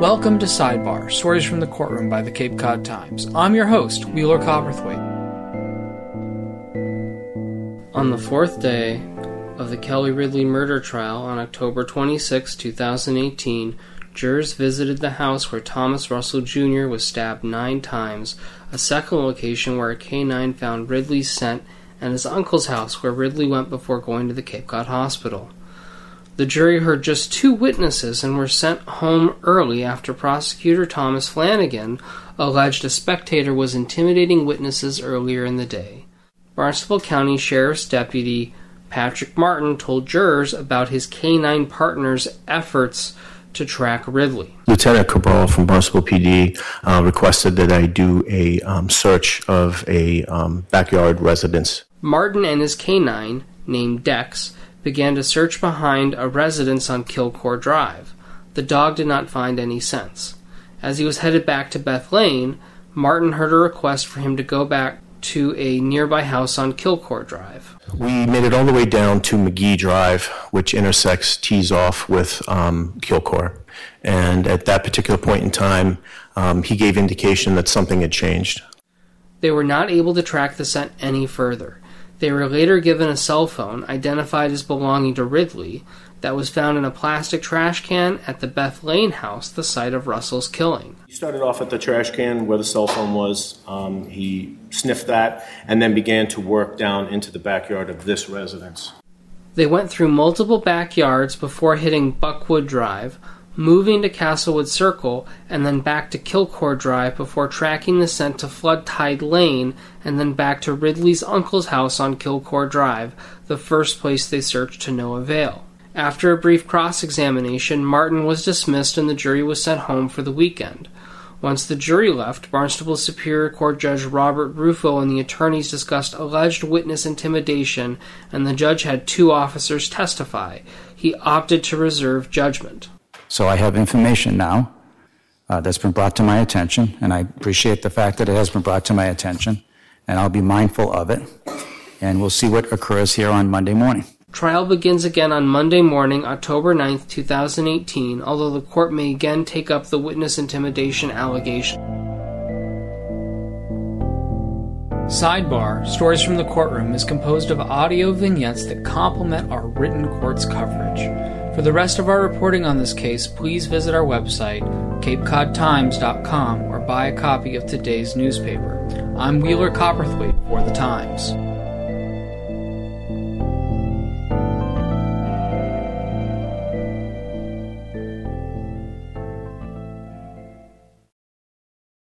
Welcome to Sidebar, Stories from the Courtroom by the Cape Cod Times. I'm your host, Wheeler Copperthwaite. On the fourth day of the Kelly Ridley murder trial on October 26, 2018, jurors visited the house where Thomas Russell Jr. was stabbed nine times, a second location where a canine found Ridley's scent, and his uncle's house where Ridley went before going to the Cape Cod Hospital. The jury heard just two witnesses and were sent home early after prosecutor Thomas Flanagan alleged a spectator was intimidating witnesses earlier in the day. Barnstable County Sheriff's Deputy Patrick Martin told jurors about his canine partner's efforts to track Ridley. Lieutenant Cabral from Barnstable PD uh, requested that I do a um, search of a um, backyard residence. Martin and his canine, named Dex, began to search behind a residence on Kilcore Drive. The dog did not find any scents. As he was headed back to Beth Lane, Martin heard a request for him to go back to a nearby house on Kilcore Drive. We made it all the way down to McGee Drive, which intersects, tees off with um, Kilcore. And at that particular point in time, um, he gave indication that something had changed. They were not able to track the scent any further. They were later given a cell phone identified as belonging to Ridley that was found in a plastic trash can at the Beth Lane house, the site of Russell's killing. He started off at the trash can where the cell phone was. Um, he sniffed that and then began to work down into the backyard of this residence. They went through multiple backyards before hitting Buckwood Drive, moving to Castlewood Circle, and then back to Kilcore Drive before tracking the scent to Flood Tide Lane and then back to Ridley's uncle's house on Kilcore Drive, the first place they searched to no avail. After a brief cross examination, Martin was dismissed and the jury was sent home for the weekend. Once the jury left, Barnstable Superior Court Judge Robert Rufo and the attorneys discussed alleged witness intimidation, and the judge had two officers testify. He opted to reserve judgment. So I have information now uh, that's been brought to my attention, and I appreciate the fact that it has been brought to my attention, and I'll be mindful of it, and we'll see what occurs here on Monday morning. Trial begins again on Monday morning, October 9th, 2018, although the court may again take up the witness intimidation allegation. Sidebar Stories from the Courtroom is composed of audio vignettes that complement our written court's coverage. For the rest of our reporting on this case, please visit our website, capecodtimes.com, or buy a copy of today's newspaper. I'm Wheeler Copperthwaite for The Times.